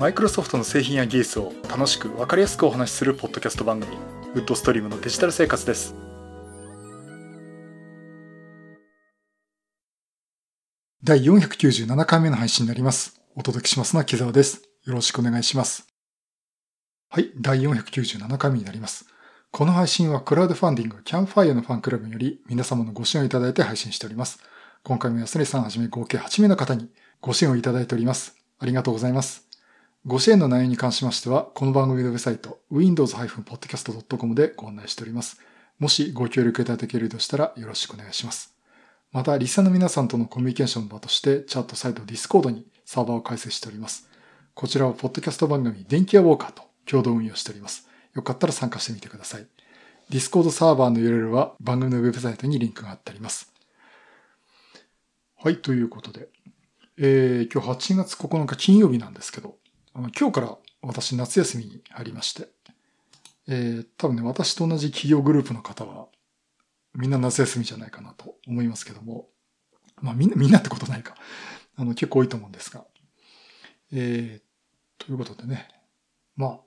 マイクロソフトの製品や技術を楽しく分かりやすくお話しするポッドキャスト番組ウッドストリームのデジタル生活です。第497回目の配信になります。お届けしますのは木澤です。よろしくお願いします。はい第497回目になります。この配信はクラウドファンディングキャンファイアのファンクラブにより皆様のご支援をいただいて配信しております。今回も安根さんはじめ合計8名の方にご支援をいただいております。ありがとうございます。ご支援の内容に関しましては、この番組のウェブサイト、windows-podcast.com でご案内しております。もしご協力いただけるとしたらよろしくお願いします。また、リスナーの皆さんとのコミュニケーションの場として、チャットサイト Discord にサーバーを開設しております。こちらは、ポッドキャスト番組、電気屋ウォーカーと共同運用しております。よかったら参加してみてください。Discord サーバーの URL は番組のウェブサイトにリンクが貼ってあります。はい、ということで、えー、今日8月9日金曜日なんですけど、今日から私夏休みに入りまして、えー、多分ね、私と同じ企業グループの方は、みんな夏休みじゃないかなと思いますけども、まあみんな、みんなってことないか。あの、結構多いと思うんですが。えー、ということでね、まあ、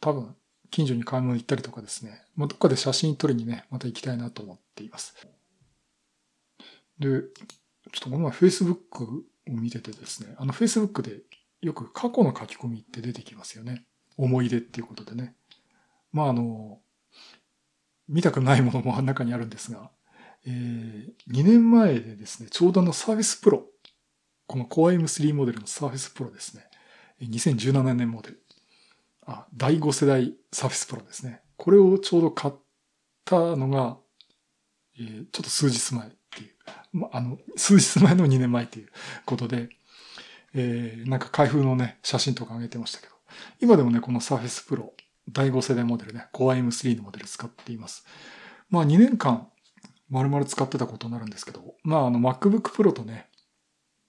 多分、近所に買い物行ったりとかですね、まあ、どっかで写真撮りにね、また行きたいなと思っています。で、ちょっとこの前 Facebook を見ててですね、あの Facebook でよく過去の書き込みって出てきますよね。思い出っていうことでね。まああの、見たくないものも中にあるんですが、えー、2年前でですね、ちょうどのサーフェスプロ、この Core M3 モデルのサーフェスプロですね、2017年モデル。あ、第5世代サーフェスプロですね。これをちょうど買ったのが、えー、ちょっと数日前っていう、まあ、あの、数日前の2年前っていうことで、えー、なんか開封のね、写真とか上げてましたけど、今でもね、この Surface Pro 第5世代モデルね、Core M3 のモデル使っています。まあ2年間丸々使ってたことになるんですけど、まああの MacBook Pro とね、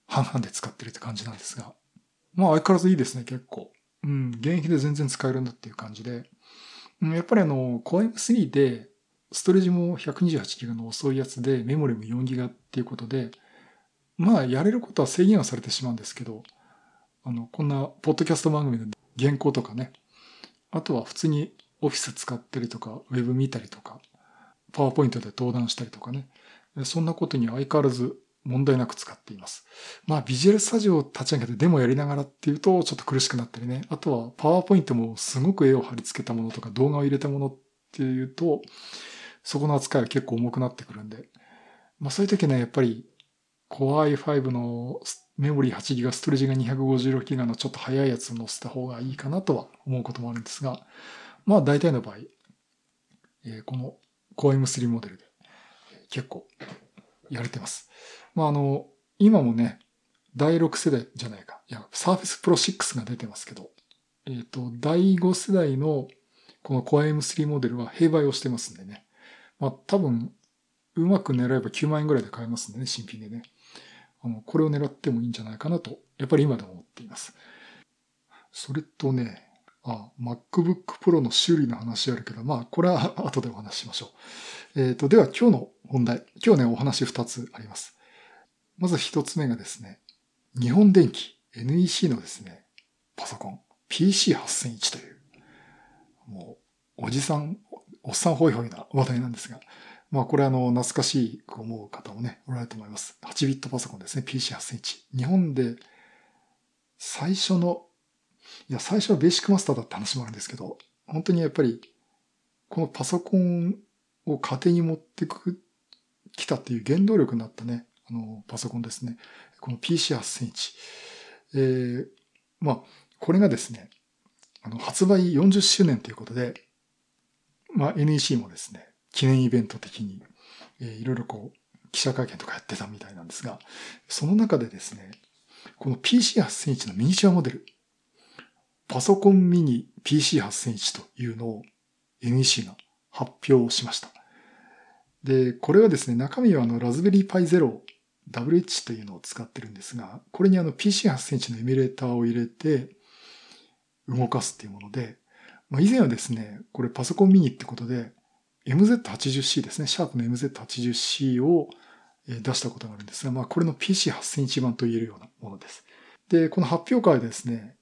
半々で使ってるって感じなんですが、まあ相変わらずいいですね、結構。うん、現役で全然使えるんだっていう感じで、うん、やっぱりあの、Core M3 で、ストレージも 128GB の遅いやつで、メモリも 4GB っていうことで、まあ、やれることは制限はされてしまうんですけど、あの、こんな、ポッドキャスト番組の原稿とかね、あとは普通にオフィス使ってるとか、ウェブ見たりとか、パワーポイントで登壇したりとかね、そんなことに相変わらず問題なく使っています。まあ、ビジュアルスタジオを立ち上げてデモやりながらっていうと、ちょっと苦しくなったりね。あとは、パワーポイントもすごく絵を貼り付けたものとか動画を入れたものっていうと、そこの扱いは結構重くなってくるんで。まあ、そういう時ね、やっぱり Core i5 のメモリー 8GB、ストレージが 256GB のちょっと速いやつを載せた方がいいかなとは思うこともあるんですが、まあ大体の場合、えー、この Core M3 モデルで結構やれてます。まああの、今もね、第6世代じゃないか。いや、Surface Pro 6が出てますけど、えっ、ー、と、第5世代のこの Core M3 モデルは併売をしてますんでね。まあ多分、うまく狙えば9万円ぐらいで買えますんでね、新品でね。あの、これを狙ってもいいんじゃないかなと、やっぱり今でも思っています。それとね、あ、MacBook Pro の修理の話あるけど、まあ、これは 後でお話ししましょう。えっ、ー、と、では今日の本題。今日ね、お話2つあります。まず1つ目がですね、日本電機 NEC のですね、パソコン PC8001 という、もう、おじさん、おっさんホイホイな話題なんですが、まあこれあの、懐かしいと思う方もね、おられると思います。8ビットパソコンですね。PC8001。日本で最初の、いや、最初はベーシックマスターだって話もあるんですけど、本当にやっぱり、このパソコンを家庭に持ってく、きたっていう原動力になったね、あの、パソコンですね。この PC8001。えー、まあ、これがですね、あの、発売40周年ということで、まあ、NEC もですね、記念イベント的に、えー、いろいろこう、記者会見とかやってたみたいなんですが、その中でですね、この PC8001 のミニチュアモデル、パソコンミニ PC8001 というのを NEC が発表しました。で、これはですね、中身はあのラズベリーパイゼロ WH というのを使ってるんですが、これにあの PC8001 のエミュレーターを入れて動かすっていうもので、まあ、以前はですね、これパソコンミニってことで、MZ80C ですね。シャープの MZ80C を出したことがあるんですが、まあこれの PC8000 版と言えるようなものです。で、この発表会でですね、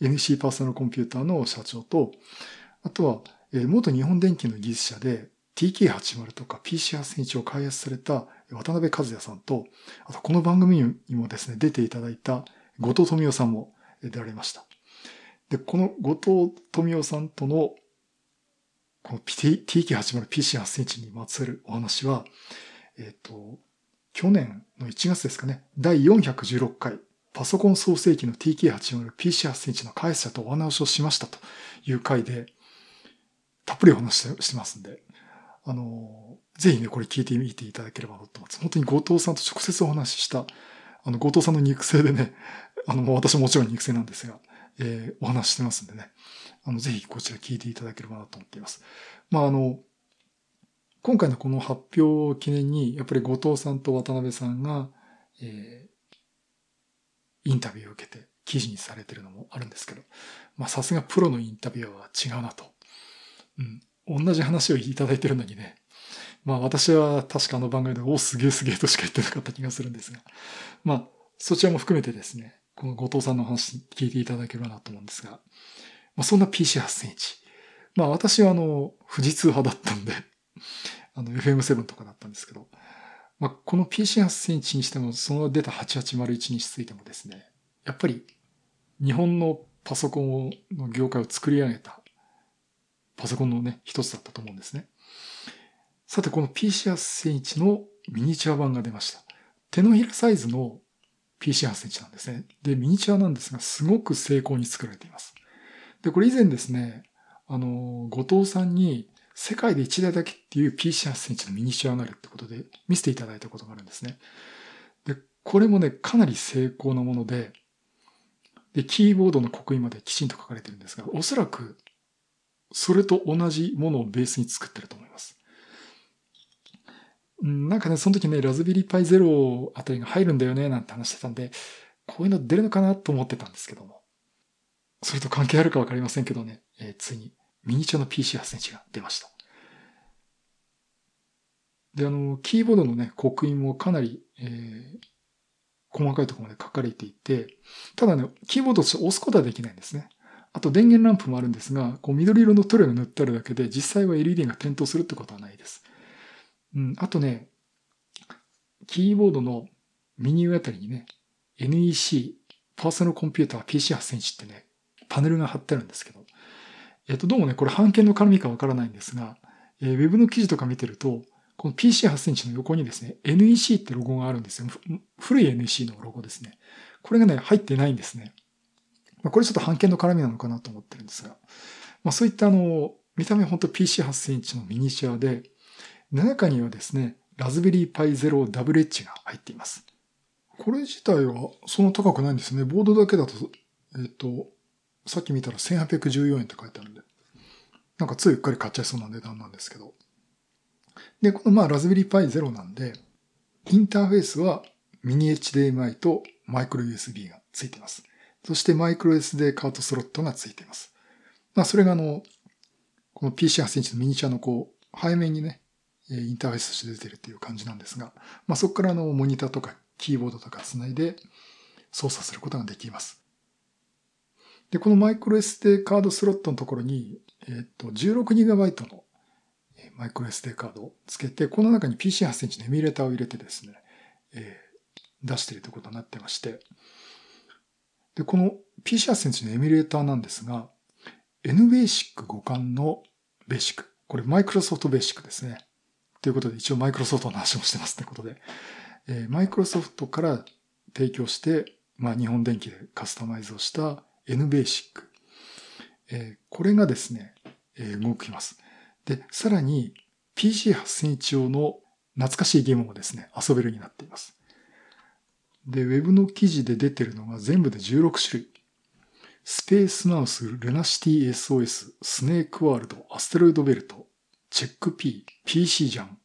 NC パーソナルコンピューターの社長と、あとは、元日本電機の技術者で TK80 とか PC8001 を開発された渡辺和也さんと、あとこの番組にもですね、出ていただいた後藤富夫さんも出られました。で、この後藤富夫さんとのこの TK80 PC8001 にまつわるお話は、えっ、ー、と、去年の1月ですかね、第416回パソコン創世記の TK80 PC8001 の開発者とお話をしましたという回で、たっぷりお話してますんで、あの、ぜひね、これ聞いてみていただければと思います。本当に後藤さんと直接お話しした、あの、後藤さんの肉声でね、あの、私ももちろん肉声なんですが、えー、お話してますんでね、あの、ぜひこちら聞いていただければなと思っています。まあ、あの、今回のこの発表を記念に、やっぱり後藤さんと渡辺さんが、えー、インタビューを受けて記事にされてるのもあるんですけど、まさすがプロのインタビュアーは違うなと。うん。同じ話をいただいてるのにね。まあ私は確かあの番組で、おすげえすげえとしか言ってなかった気がするんですが。まあ、そちらも含めてですね、この後藤さんの話聞いていただければなと思うんですが。まあそんな PC8000 inch。まあ私はあの、富士通派だったんで あの FM7 とかだったんですけど、まあこの PC8000 inch にしても、その出た8801についてもですね、やっぱり日本のパソコンの業界を作り上げたパソコンのね、一つだったと思うんですね。さて、この PC8000 のミニチュア版が出ました。手のひらサイズの PC8000 なんですね。で、ミニチュアなんですが、すごく精巧に作られています。で、これ以前ですね、あの、後藤さんに世界で1台だけっていう PC8 センチのミニチュアがあるってことで見せていただいたことがあるんですね。で、これもね、かなり精巧なもので、で、キーボードの刻印まできちんと書かれてるんですが、おそらく、それと同じものをベースに作ってると思います。なんかね、その時ね、ラズベリーパイゼロあたりが入るんだよね、なんて話してたんで、こういうの出るのかなと思ってたんですけども。それと関係あるかわかりませんけどね、えー、ついにミニチュアの PC8 センチが出ました。で、あの、キーボードのね、刻印もかなり、えー、細かいところまで書かれていて、ただね、キーボードとして押すことはできないんですね。あと電源ランプもあるんですが、こう緑色の塗料が塗ってあるだけで、実際は LED が点灯するってことはないです。うん、あとね、キーボードのメニューあたりにね、NEC、パーソナルコンピューター PC8 センチってね、パネルが貼ってるんですけど、えっ、と、どうもね、これ版権の絡みかわからないんですが、えー、ウェブの記事とか見てると、この PC8 センチの横にですね、NEC ってロゴがあるんですよ。古い NEC のロゴですね。これがね、入ってないんですね。まあ、これちょっと版権の絡みなのかなと思ってるんですが、まあ、そういったあの、見た目ほんと PC8 センチのミニチュアで、中にはですね、ラズベリーパイゼロダブルエッジが入っています。これ自体はそんな高くないんですね。ボードだけだと、えっ、と、さっき見たら1814円って書いてあるんで、なんかついうっかり買っちゃいそうな値段なんですけど。で、このまあラズベリーパイゼロなんで、インターフェースはミニ HDMI とマイクロ USB がついています。そしてマイクロ SD カードスロットがついています。まあそれがあの、この PC8 センチのミニチュアのこう、背面にね、インターフェースとして出てるっていう感じなんですが、まあそこからあのモニターとかキーボードとかつないで操作することができます。で、このマイクロ SD カードスロットのところに、えっ、と、16GB のマイクロ SD カードをつけて、この中に PC8 センチのエミュレーターを入れてですね、えー、出しているということになってまして、で、この PC8 センチのエミュレーターなんですが、NBASIC 互換のベーシック。これマイクロソフトベーシックですね。ということで、一応マイクロソフトの話もしてますということで、えー、マイクロソフトから提供して、まあ日本電機でカスタマイズをした NBASIC。えー、これがですね、えー、動きます。で、さらに PC8000 用の懐かしいゲームもですね、遊べるようになっています。で、ウェブの記事で出てるのが全部で16種類。スペースマウス、ルナシティ SOS、スネークワールド、アステロイドベルト、チェック P、PC ジャン、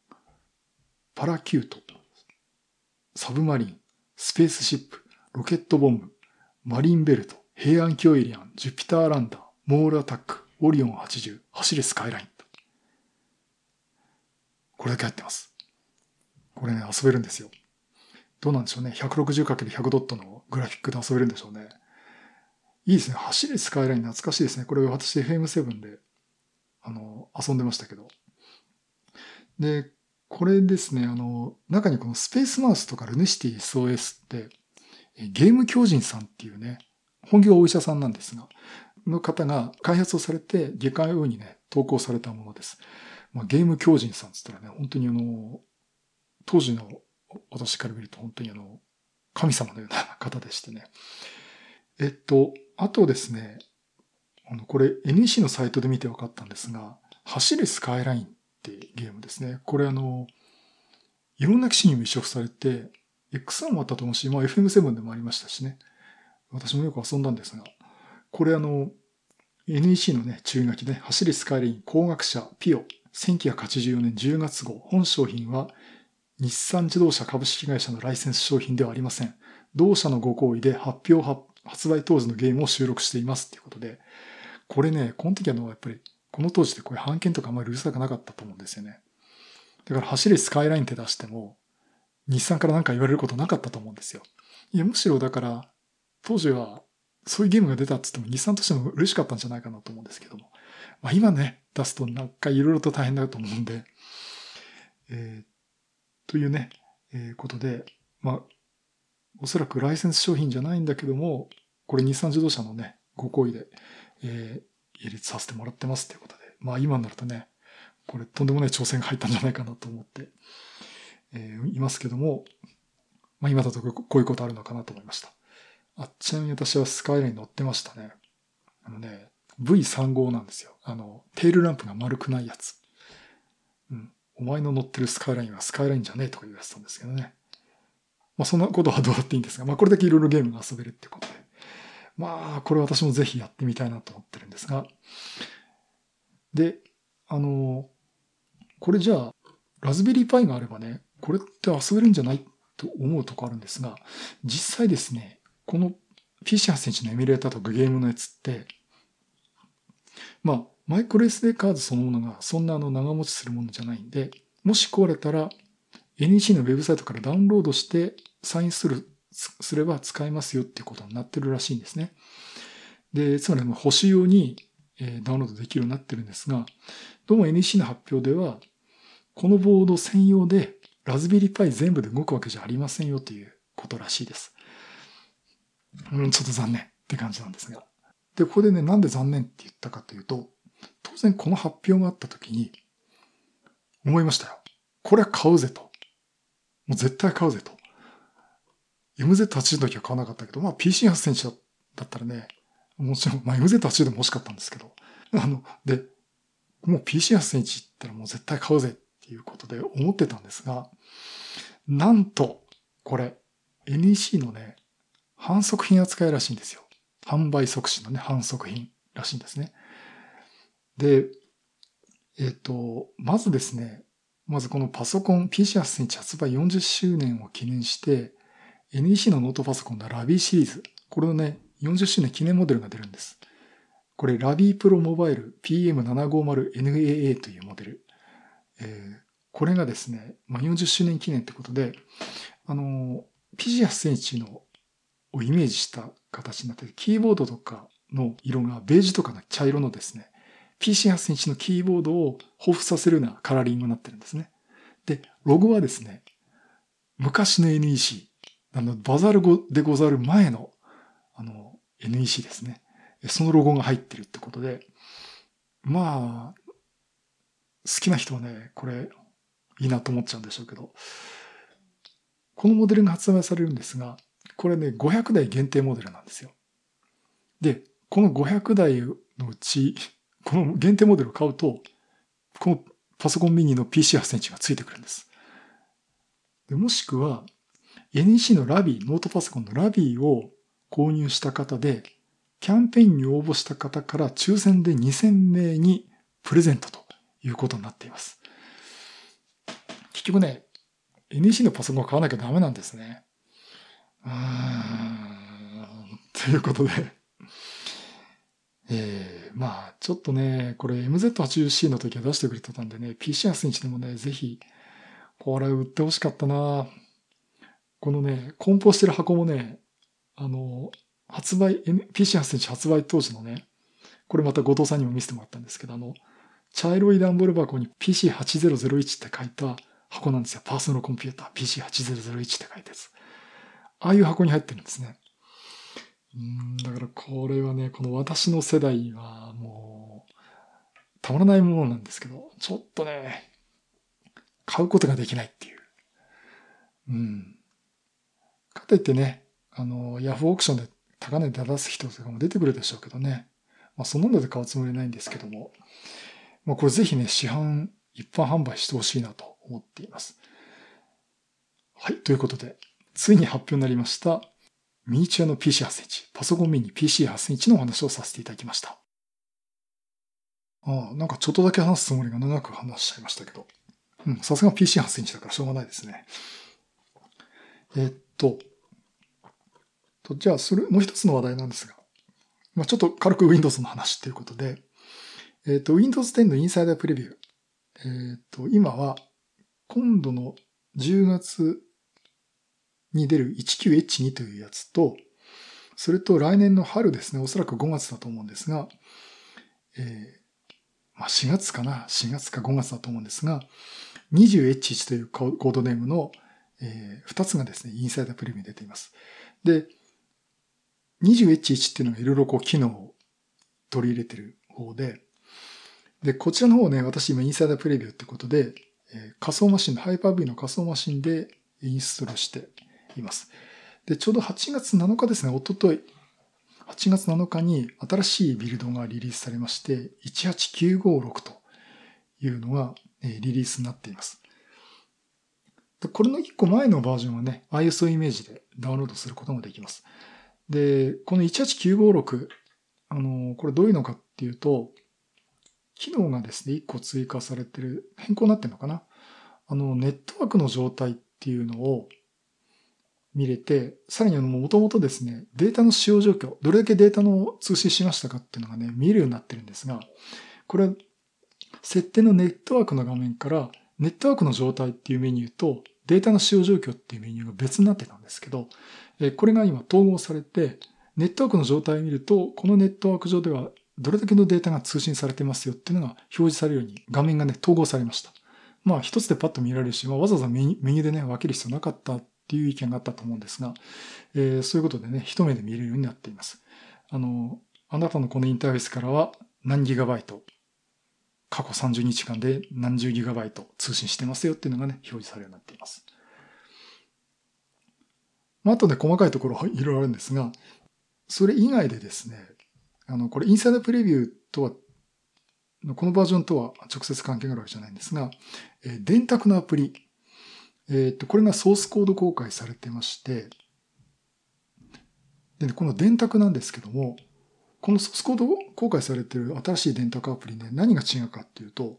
パラキュート、サブマリン、スペースシップ、ロケットボンブ、マリンベルト、平安京エリアン、ジュピターランダー、モールアタック、オリオン80、走れスカイライン。これだけ入ってます。これね、遊べるんですよ。どうなんでしょうね。160×100 ドットのグラフィックで遊べるんでしょうね。いいですね。走るスカイライン懐かしいですね。これ私 FM7 で、あの、遊んでましたけど。で、これですね、あの、中にこのスペースマウスとかルネシティ SOS って、ゲーム狂人さんっていうね、本業お医者さんなんですが、の方が開発をされて、外科用にね、投稿されたものです。まあ、ゲーム狂人さんって言ったらね、本当にあの、当時の私から見ると本当にあの、神様のような方でしてね。えっと、あとですね、あの、これ NEC のサイトで見て分かったんですが、走るスカイラインっていうゲームですね。これあの、いろんな機種にも移植されて、X1 もあったと思うし、まあ FM7 でもありましたしね。私もよく遊んだんですが、これあの、NEC のね、注意書きで、走りスカイライン工学者ピオ1984年10月号、本商品は日産自動車株式会社のライセンス商品ではありません。同社のご好意で発表発売当時のゲームを収録していますっていうことで、これね、この時はやっぱり、この当時でこういう版権とかあんまりうるさくなかったと思うんですよね。だから走りスカイラインって出しても、日産から何か言われることなかったと思うんですよ。いや、むしろだから、当時はそういうゲームが出たって言っても日産としても嬉しかったんじゃないかなと思うんですけども。まあ今ね、出すとなんかいろいろと大変だと思うんで、えー、というね、えー、ことで、まあ、おそらくライセンス商品じゃないんだけども、これ日産自動車のね、ご好意で、えー、入れさせてもらってますっていうことで、まあ今になるとね、これとんでもない挑戦が入ったんじゃないかなと思って、えー、いますけども、まあ今だとこういうことあるのかなと思いました。あ、ちなみに私はスカイライン乗ってましたね。あのね、V35 なんですよ。あの、テールランプが丸くないやつ。うん。お前の乗ってるスカイラインはスカイラインじゃねえとか言われてたんですけどね。まあそんなことはどうだっていいんですが、まあこれだけいろいろゲームが遊べるってことで。まあこれ私もぜひやってみたいなと思ってるんですが。で、あの、これじゃあ、ラズベリーパイがあればね、これって遊べるんじゃないと思うとこあるんですが、実際ですね、この PC8 センチのエミュレーターとかゲームのやつって、まあ、マイクロ SD カードそのものがそんなあの長持ちするものじゃないんで、もし壊れたら NEC のウェブサイトからダウンロードしてサインする、すれば使えますよっていうことになってるらしいんですね。で、つまり保守用にダウンロードできるようになってるんですが、どうも NEC の発表では、このボード専用でラズベリーパイ全部で動くわけじゃありませんよということらしいです。うん、ちょっと残念って感じなんですが。で、ここでね、なんで残念って言ったかというと、当然この発表があった時に、思いましたよ。これは買うぜと。もう絶対買うぜと。MZ80 の時は買わなかったけど、まあ PC8 センチだったらね、もちろん、まあ MZ80 でも欲しかったんですけど、あの、で、もう PC8 センチって言ったらもう絶対買うぜっていうことで思ってたんですが、なんと、これ、NEC のね、反則品扱いらしいんですよ。販売促進のね、反則品らしいんですね。で、えっ、ー、と、まずですね、まずこのパソコン PC8 センチ発売40周年を記念して、NEC のノートパソコンの LAVIE シリーズ、これのね、40周年記念モデルが出るんです。これ、 LAVIE Pro Mobile PM750NAA というモデル。えー、これがですね、まあ、40周年記念ってことで、あの、PC8 センチのをイメージした形になってて、キーボードとかの色がベージュとかの茶色のですね、PC8 センチのキーボードを彷彿させるようなカラーリングになってるんですね。で、ロゴはですね、昔の NEC、あの、バザルでござる前の、あの、NEC ですね。そのロゴが入ってるってことで、まあ、好きな人はね、これ、いいなと思っちゃうんでしょうけど、このモデルが発売されるんですが、これね、500台限定モデルなんですよ。で、この500台のうち、この限定モデルを買うと、このパソコンミニの PC8 センチがついてくるんです。でもしくは、NEC の LAVIE、ノートパソコンのラビーを購入した方で、キャンペーンに応募した方から抽選で2000名にプレゼントということになっています。結局ね、NEC のパソコンを買わなきゃダメなんですね。ーん。ということでえー、まあ、ちょっとね、これ MZ80C の時は出してくれてたんでね、PC8 インチでもね、ぜひ、これ売ってほしかったなこのね、梱包してる箱もね、あの、発売、PC8 センチ発売当時のね、これまた後藤さんにも見せてもらったんですけど、あの、茶色い段ボール箱に PC8001 って書いた箱なんですよ。パーソナルコンピューター PC8001 って書いたやつ。ああいう箱に入ってるんですね。うんだからこれはね、この私の世代はもう、たまらないものなんですけど、ちょっとね、買うことができないっていう。うん。かといってね、あの、ヤフーオークションで高値で出す人とかも出てくるでしょうけどね。まあ、そんなので買うつもりないんですけども。まあ、これぜひね、市販、一般販売してほしいなと思っています。はい。ということで、ついに発表になりました、ミニチュアの PC8 センチ、パソコンミニ PC8 センチのお話をさせていただきました。ああ、なんかちょっとだけ話すつもりが長く話しちゃいましたけど。うん、さすが PC8 センチだからしょうがないですね。えっと、とじゃあ、それ、もう一つの話題なんですが、まあ、ちょっと軽く Windows の話ということで、えっと、Windows 10のインサイダープレビュー。えっと、今は、今度の10月に出る 19H2 というやつと、それと来年の春ですね、おそらく5月だと思うんですが、えー、まあ、4月かな、4月か5月だと思うんですが、20H1 というコードネームの、えー、2つがですね、インサイダープレビューに出ています。で、20H1 っていうのがいろいろこう機能を取り入れてる方で、で、こちらの方ね、私今インサイダープレビューってことで、えー、仮想マシンの、ハイパー V の仮想マシンでインストールしています。で、ちょうど8月7日ですね、おととい、8月7日に新しいビルドがリリースされまして、18956というのがリリースになっています。これの1個前のバージョンはね、ISO イメージでダウンロードすることもできます。で、この18956、あの、これどういうのかっていうと、機能がですね、1個追加されてる、変更になってるのかなあの、ネットワークの状態っていうのを見れて、さらにあの、もともとですね、データの使用状況、どれだけデータの通信しましたかっていうのがね、見えるようになってるんですが、これ、設定のネットワークの画面から、ネットワークの状態っていうメニューと、データの使用状況っていうメニューが別になってたんですけど、これが今統合されて、ネットワークの状態を見ると、このネットワーク上ではどれだけのデータが通信されてますよっていうのが表示されるように画面がね、統合されました。まあ一つでパッと見られるし、まあ、わざわざメニューでね、分ける必要なかったっていう意見があったと思うんですが、えー、そういうことでね、一目で見れるようになっています。あの、あなたのこのインターフェースからは何ギガバイト、過去30日間で何十ギガバイト通信してますよっていうのがね、表示されるようになっています。まあ、あとね、細かいところ いろいろあるんですが、それ以外でですね、あの、これインサイダープレビューとは、このバージョンとは直接関係があるわけじゃないんですが、電卓のアプリ、えっ、と、これがソースコード公開されてまして、で、この電卓なんですけども、このソースコード公開されている新しい電卓アプリね、何が違うかっていうと、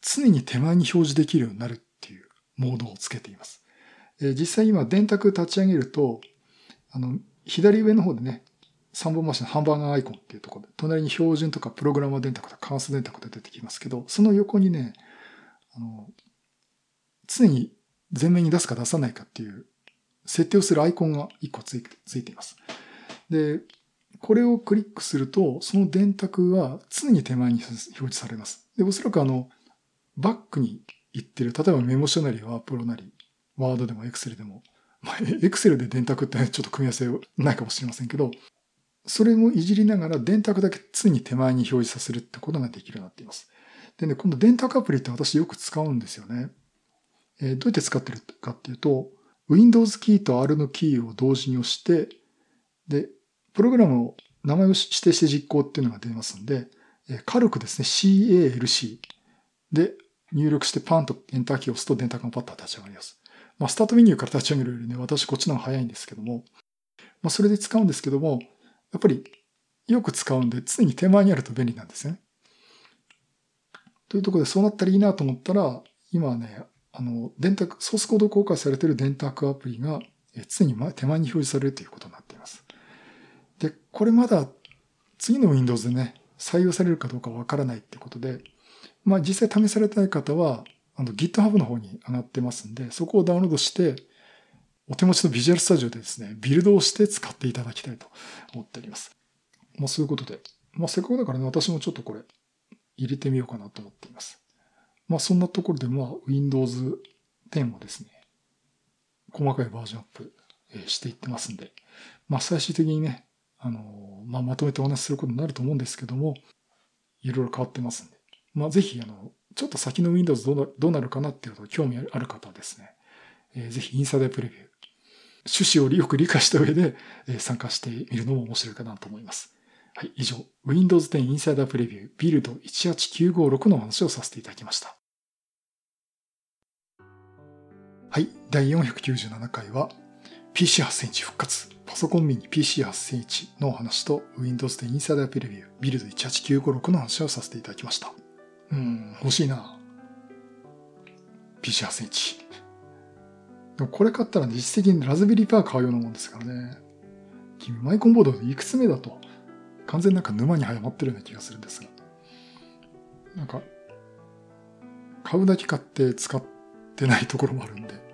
常に手前に表示できるようになるっていうモードをつけています。えー、実際今電卓立ち上げると、あの、左上の方でね、3本回しのハンバーガーアイコンっていうところで、隣に標準とかプログラマー電卓とか関数電卓で出てきますけど、その横にね、あの、常に前面に出すか出さないかっていう設定をするアイコンが1個ついています。で、これをクリックすると、その電卓は常に手前に表示されます。で、おそらくあの、バックに行ってる、例えばメモ書なりワープロなり、ワードでもエクセルでも、まあ、エクセルで電卓ってちょっと組み合わせないかもしれませんけど、それもいじりながら電卓だけ常に手前に表示させるってことができるようになっています。でね、今度電卓アプリって私よく使うんですよね。えー、どうやって使ってるかっていうと、Windows キーと R のキーを同時に押して、で、プログラムを名前を指定して実行っていうのが出ますんで、えー、軽くですね、CALC で入力してパンとエンターキーを押すと電卓がパッと立ち上がります。まあ、スタートメニューから立ち上げるよりね、私こっちの方が早いんですけども、まあ、それで使うんですけども、やっぱりよく使うんで常に手前にあると便利なんですね。というところでそうなったらいいなと思ったら、今はね、あの、電卓、ソースコード公開されている電卓アプリが常に手前に表示されるということになっています。で、これまだ次の Windows でね、採用されるかどうかわからないってことで、まあ実際試されたい方は、あの GitHub の方に上がってますんで、そこをダウンロードして、お手持ちのビジュアルスタジオでですね、ビルドをして使っていただきたいと思っております。まあそういうことで、まあせっかくだからね、私もちょっとこれ入れてみようかなと思っています。まあそんなところで、まあ Windows 10をですね、細かいバージョンアップしていってますんで、まあ最終的にね、あの、まあまとめてお話しすることになると思うんですけども、いろいろ変わってますんで、まあぜひ、あの、ちょっと先の Windows どうなどうなるかなっていうと興味ある方はですね、えー、ぜひインサイダープレビュー、趣旨をよく理解した上で、え参加してみるのも面白いかなと思います。はい、以上、Windows 10 Insider Preview Build 18956の話をさせていただきました。はい、第497回は PC8 センチ復活、パソコンミニ PC8 センチのお話と Windows 10 Insider Preview Build 18956の話をさせていただきました。うん、欲しいな。PC8 センチ。でもこれ買ったら実質的にラズベリーパー買うようなもんですからね。君マイコンボードいくつ目だと完全なんか沼にはまってるような気がするんですが。なんか、買うだけ買って使ってないところもあるんで。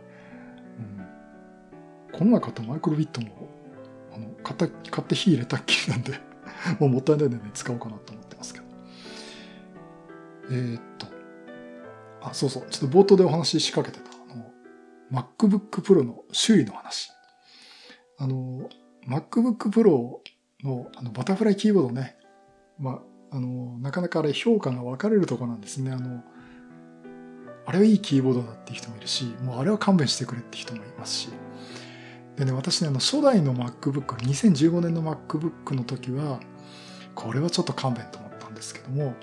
この前買ったマイクロビットも、あの、買った、買って火入れたっきりなんで もうもったいないんでね、使おうかなと思ってますけど。えー、っと、あ、そうそう、ちょっと冒頭でお話し仕掛けてた、あの、MacBook Pro の周囲の話。あの、MacBook Pro のあのバタフライキーボードね、まあ、あの、なかなかあれ評価が分かれるとこなんですね。あの、あれはいいキーボードだっていう人もいるし、もうあれは勘弁してくれって人もいますし、でね、私ね、あの、初代の MacBook、2015年の MacBook の時は、これはちょっと勘弁と思ったんですけども、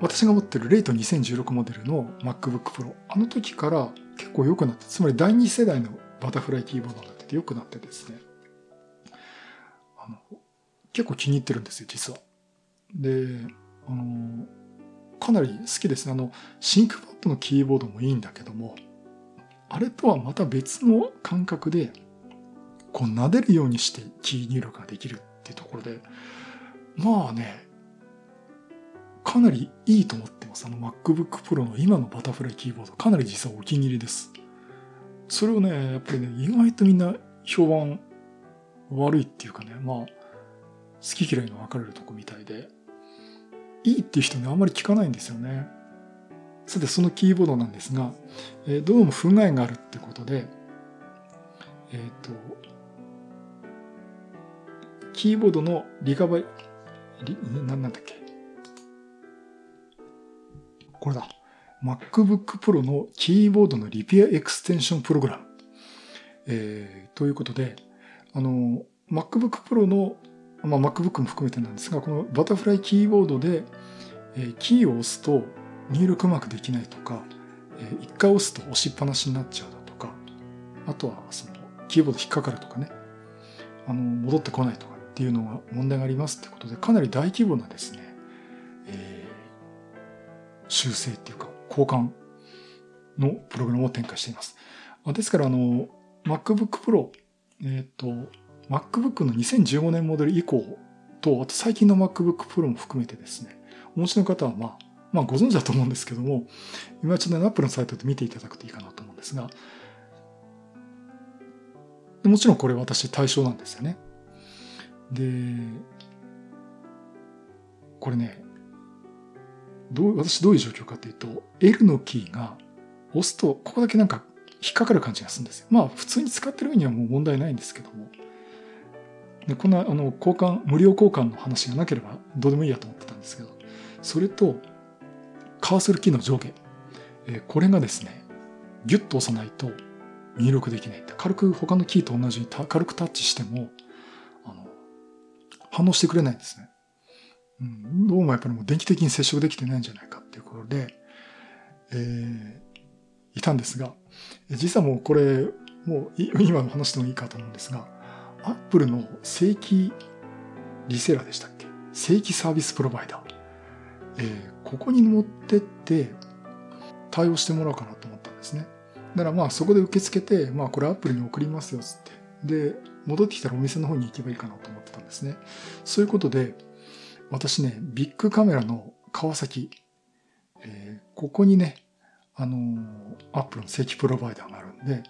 私が持ってるレイト2016モデルの MacBook Pro、あの時から結構良くなって、つまり第2世代のバタフライキーボードになってて良くなってですね、結構気に入ってるんですよ、実は。で、あの、かなり好きですね。あの、シンクパッドのキーボードもいいんだけども、あれとはまた別の感覚で、こう撫でるようにしてキー入力ができるっていうところで、まあね、かなりいいと思ってます。あの MacBook Pro の今のバタフライキーボード、かなり実はお気に入りです。それをね、やっぱりね、意外とみんな評判悪いっていうかね、まあ、好き嫌いの分かれるとこみたいで、いいっていう人ね、あんまり聞かないんですよね。さて、そのキーボードなんですが、えー、どうも不具合があるってことで、えっ、ー、と、キーボードのリカバリ、リななんだっけ？これだ。MacBook Pro のキーボードのリペアエクステンションプログラム。えー、ということで、あの、MacBook Pro の、まあ、MacBook も含めてなんですが、このバタフライキーボードで、えー、キーを押すと入力うまくできないとか、えー、一回押すと押しっぱなしになっちゃうだとか、あとはそのキーボード引っかかるとかね、あの、戻ってこないとかっていうのが問題がありますってことで、かなり大規模なですね、えー、修正っていうか、交換のプログラムを展開しています。ですから、あの、MacBook Pro、えっ、ー、と、MacBook の2015年モデル以降と、あと最近の MacBook Pro も含めてですね、お持ちの方はまあ、まあご存知だと思うんですけども、今ちょっと Apple のサイトで見ていただくといいかなと思うんですが、もちろんこれ私対象なんですよね。で、これね、どう、私どういう状況かというと、L のキーが押すと、ここだけなんか引っかかる感じがするんですよ。まあ、普通に使ってる分にはもう問題ないんですけども。で、こんな、あの、交換、無料交換の話がなければどうでもいいやと思ってたんですけど、それと、カーソルキーの上下。えー、これがですね、ギュッと押さないと入力できない。軽く他のキーと同じに軽くタッチしてもあの、反応してくれないんですね。うん、どうもやっぱりもう電気的に接触できてないんじゃないかっていうことで、えー、いたんですが、実はもうこれ、もう今の話でもいいかと思うんですが、アップルの正規リセラーでしたっけ？正規サービスプロバイダー。えー、ここに持ってって対応してもらおうかなと思ったんですね。だからまあそこで受け付けて、まあこれアップルに送りますよっつって。で、戻ってきたらお店の方に行けばいいかなと思ってたんですね。そういうことで、私ね、ビッグカメラの川崎、えー、ここにね、あのー、アップルの正規プロバイダーがあるんで、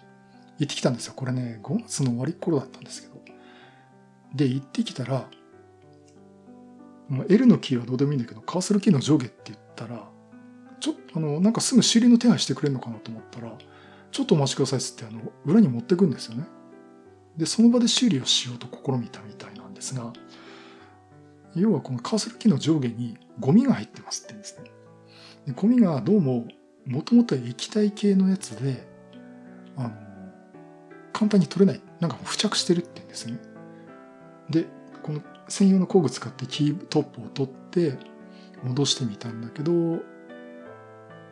行ってきたんですよ。これね、5月の終わり頃だったんですけど。で、行ってきたら、L のキーはどうでもいいんだけど、カーソルキーの上下って言ったら、ちょっとあの、なんかすぐ修理の手配してくれるのかなと思ったら、ちょっとお待ちくださいっつって、あの、裏に持ってくんですよね。で、その場で修理をしようと試みたみたいなんですが、要はこのカーソルキーの上下にゴミが入ってますって言うんですね。でゴミがどうも、もともと液体系のやつで、あの、簡単に取れない。なんか付着してるって言うんですね。で、この専用の工具使ってキートップを取って戻してみたんだけど、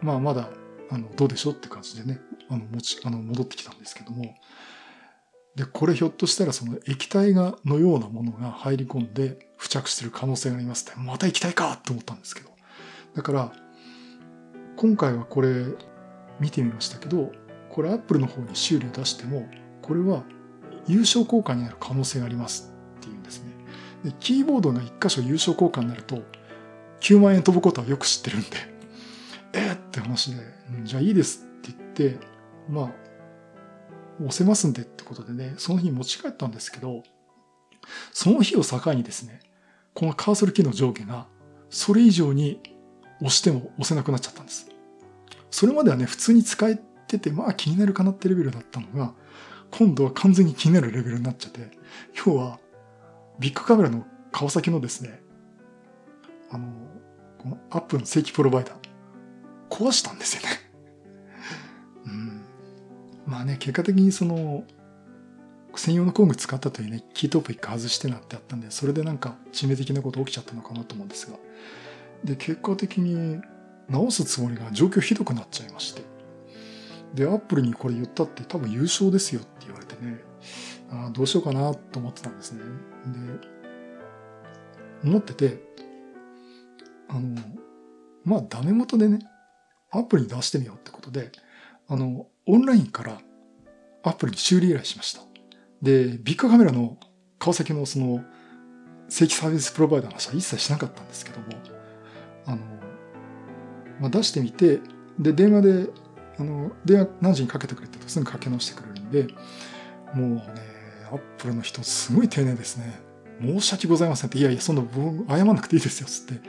まあまだ、あの、どうでしょうって感じでね、あの、持ち、あの、戻ってきたんですけども、で、これひょっとしたらその液体が、のようなものが入り込んで付着してる可能性がありますって、また液体かと思ったんですけど。だから、今回はこれ見てみましたけど、これアップルの方に修理を出しても、これは優勝効果になる可能性がありますっていうんですね。で、キーボードが一箇所優勝効果になると、9万円飛ぶことはよく知ってるんで、えー、って話で、うん、じゃあいいですって言って、まあ、押せますんでってことでね、その日持ち帰ったんですけど、その日を境にですね、このカーソルキーの上下が、それ以上に押しても押せなくなっちゃったんです。それまではね、普通に使えてて、まあ気になるかなってレベルだったのが、今度は完全に気になるレベルになっちゃって、今日はビッグカメラの川崎のですね、あの、このアップの正規プロバイダー、壊したんですよね。うん。まあね、結果的にその、専用の工具使ったというね、キートップ一回外してなってあったんで、それでなんか致命的なこと起きちゃったのかなと思うんですが。で、結果的に直すつもりが状況ひどくなっちゃいまして。で、アップルにこれ言ったって多分優勝ですよって言われてね、あどうしようかなと思ってたんですね。で、思ってて、あの、まあダメ元でね、アプルに出してみようってことで、あの、オンラインからアプルに修理依頼しました。で、ビッグカメラの川崎のその正規サービスプロバイダーの話は一切しなかったんですけども、あの、まあ、出してみて、で、電話で、あの、電話何時にかけてくれってすぐかけ直してくれるんで、もうね、アップルの人すごい丁寧ですね。申し訳ございませんって、いやいや、そんな僕謝らなくていいですよ、つって。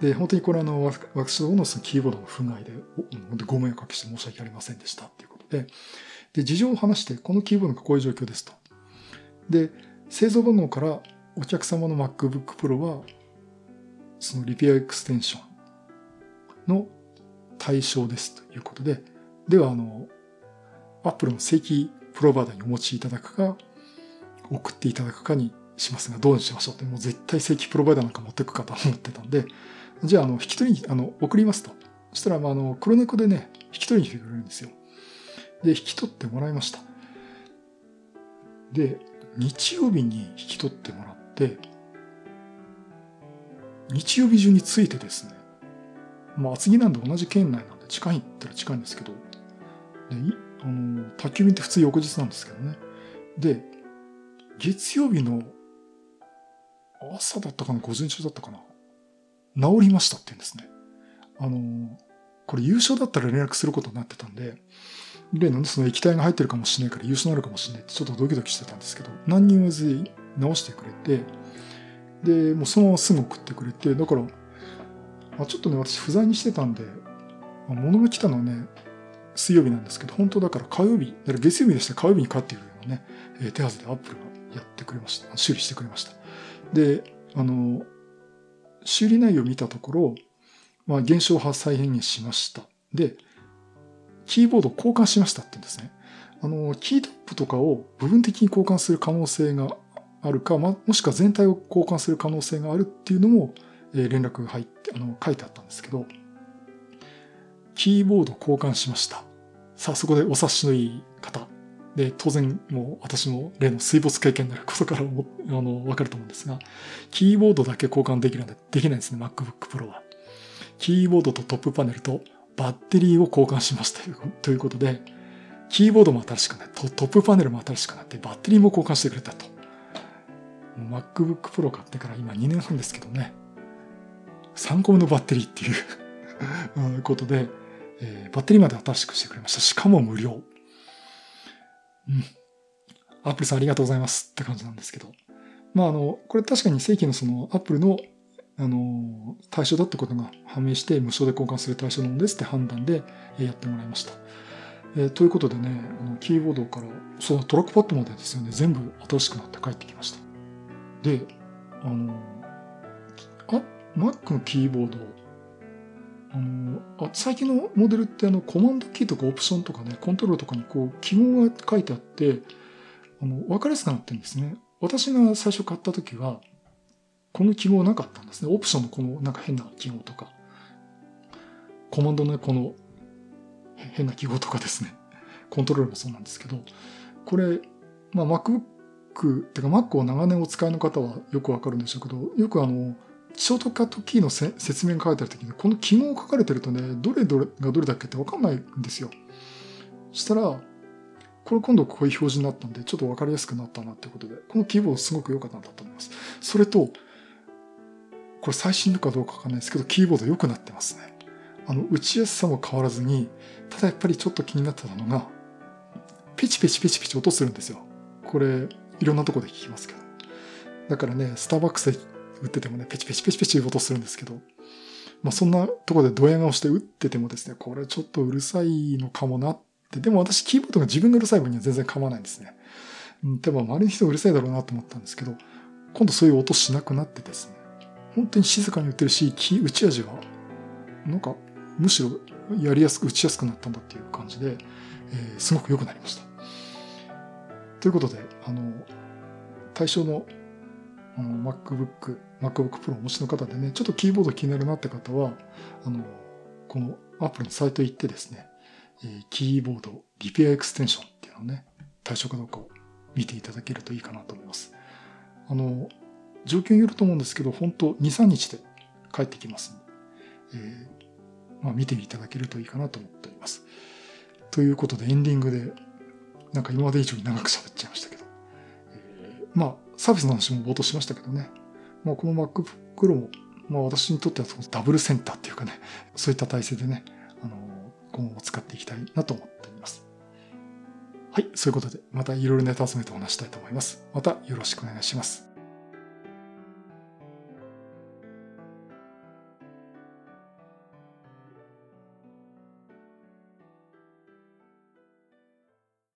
で、本当にこれあの、私どものそのキーボードの不具合で、本当ご迷惑かけして申し訳ありませんでしたっていうことで、で、事情を話して、このキーボードがこういう状況ですと。で、製造番号からお客様の MacBook Pro は、そのリペアエクステンションの対象ですということで、では、あの、Apple の正規プロバイダーにお持ちいただくか、送っていただくかにしますが、どうにしましょうって、もう絶対正規プロバイダーなんか持ってくかと思ってたんで、じゃあ、あの、引き取りに、あの、送りますと。そしたら、まあ、あの、黒猫でね、引き取りに来てくれるんですよ。で、引き取ってもらいました。で、日曜日に引き取ってもらって、日曜日中に着いてですね、まあ、厚木なんで同じ県内なんで近いったら近いんですけど、であの宅急便って普通翌日なんですけどね。で、月曜日の朝だったかな、午前中だったかな。治りましたって言うんですね。あの、これ優勝だったら連絡することになってたんで、例のね、その液体が入ってるかもしれないから優勝になるかもしれないってちょっとドキドキしてたんですけど、何にも言わずに直してくれて、で、もうそのまますぐ送ってくれて、だから、あちょっとね、私不在にしてたんで、物が来たのはね、水曜日なんですけど、本当だから火曜日、だから月曜日でしたら火曜日に帰ってくるようなね、手はずでアップルがやってくれました。修理してくれました。で、あの、修理内容を見たところ、まあ、現象派再現しました。で、キーボード交換しましたって言うんですね。あの、キートップとかを部分的に交換する可能性があるか、ま、もしくは全体を交換する可能性があるっていうのも、えー、連絡が入って、あの、書いてあったんですけど、キーボード交換しました。さあ、そこでお察しのいい方。で、当然、もう私も例の水没経験になることからも、あの、わかると思うんですが、キーボードだけ交換できるんで、できないんですね、MacBook Pro は。キーボードとトップパネルとバッテリーを交換しました ということで、キーボードも新しくなって、トップパネルも新しくなって、バッテリーも交換してくれたと。MacBook Pro 買ってから今2年半ですけどね、3個目のバッテリーっていう ことで、えー、バッテリーまで新しくしてくれました。しかも無料。うん。アップルさんありがとうございますって感じなんですけど。まあ、あの、これ確かに正規のそのアップルの、あの、対象だってことが判明して無償で交換する対象なんですって判断でやってもらいました。えー、ということでね、あのキーボードから、そのトラックパッドまでですよね、全部新しくなって帰ってきました。で、あの、あ、Mac のキーボード、あの、あ最近のモデルってあの、コマンドキーとかオプションとかね、コントロールとかにこう、記号が書いてあって、あの、わかりやすくなってるんですね。私が最初買った時は、この記号なかったんですね。オプションのこのなんか変な記号とか、コマンドのこの変な記号とかですね。コントロールもそうなんですけど、これ、まあ MacBook、ってか Mac を長年お使いの方はよくわかるんでしょうけど、よくあの、ショートカットキーの説明が書いてある時に、この記号を書かれてるとね、どれどれがどれだっけってわかんないんですよ。そしたら、これ今度こういう表示になったんで、ちょっとわかりやすくなったなってことで、このキーボードすごく良かったんだと思います。それと、これ最新のかどうかわかんないですけど、キーボード良くなってますね。あの、打ちやすさも変わらずに、ただやっぱりちょっと気になってたのが、ペチペチペチペチ音するんですよ。これ、いろんなとこで聞きますけど。だからね、スターバックスで打っててもね、ペチペチペチペチ音するんですけど、まあそんなところでドヤ顔して打っててもですね、これちょっとうるさいのかもなってでも私キーボードが自分がうるさい分には全然構わないんですね。うん、でも周りの人がうるさいだろうなと思ったんですけど、今度そういう音しなくなってですね、本当に静かに打ってるし、打ち味は、なんか、むしろやりやすく、打ちやすくなったんだっていう感じで、えー、すごく良くなりました。ということで、あの、対象のあの MacBook、MacBook Pro をお持ちの方でね、ちょっとキーボード気になるなって方は、あの、この Apple のサイト行ってですね、えキーボードリペアエクステンションっていうのをね、対象かどうかを見ていただけるといいかなと思います。あの、状況によると思うんですけど、本当2、3日で帰ってきますので、えー、まあ、見ていただけるといいかなと思っております。ということでエンディングで、なんか今まで以上に長く喋っちゃいましたけど、えー、まあ、サービスの話も冒頭しましたけどね、まあ、この MacBook Pro も、まあ私にとってはそのダブルセンターっていうかね、そういった体制でね、あの、今後も使っていきたいなと思っています。はい、そういうことで、またいろいろネタ集めてお話したいと思います。またよろしくお願いします。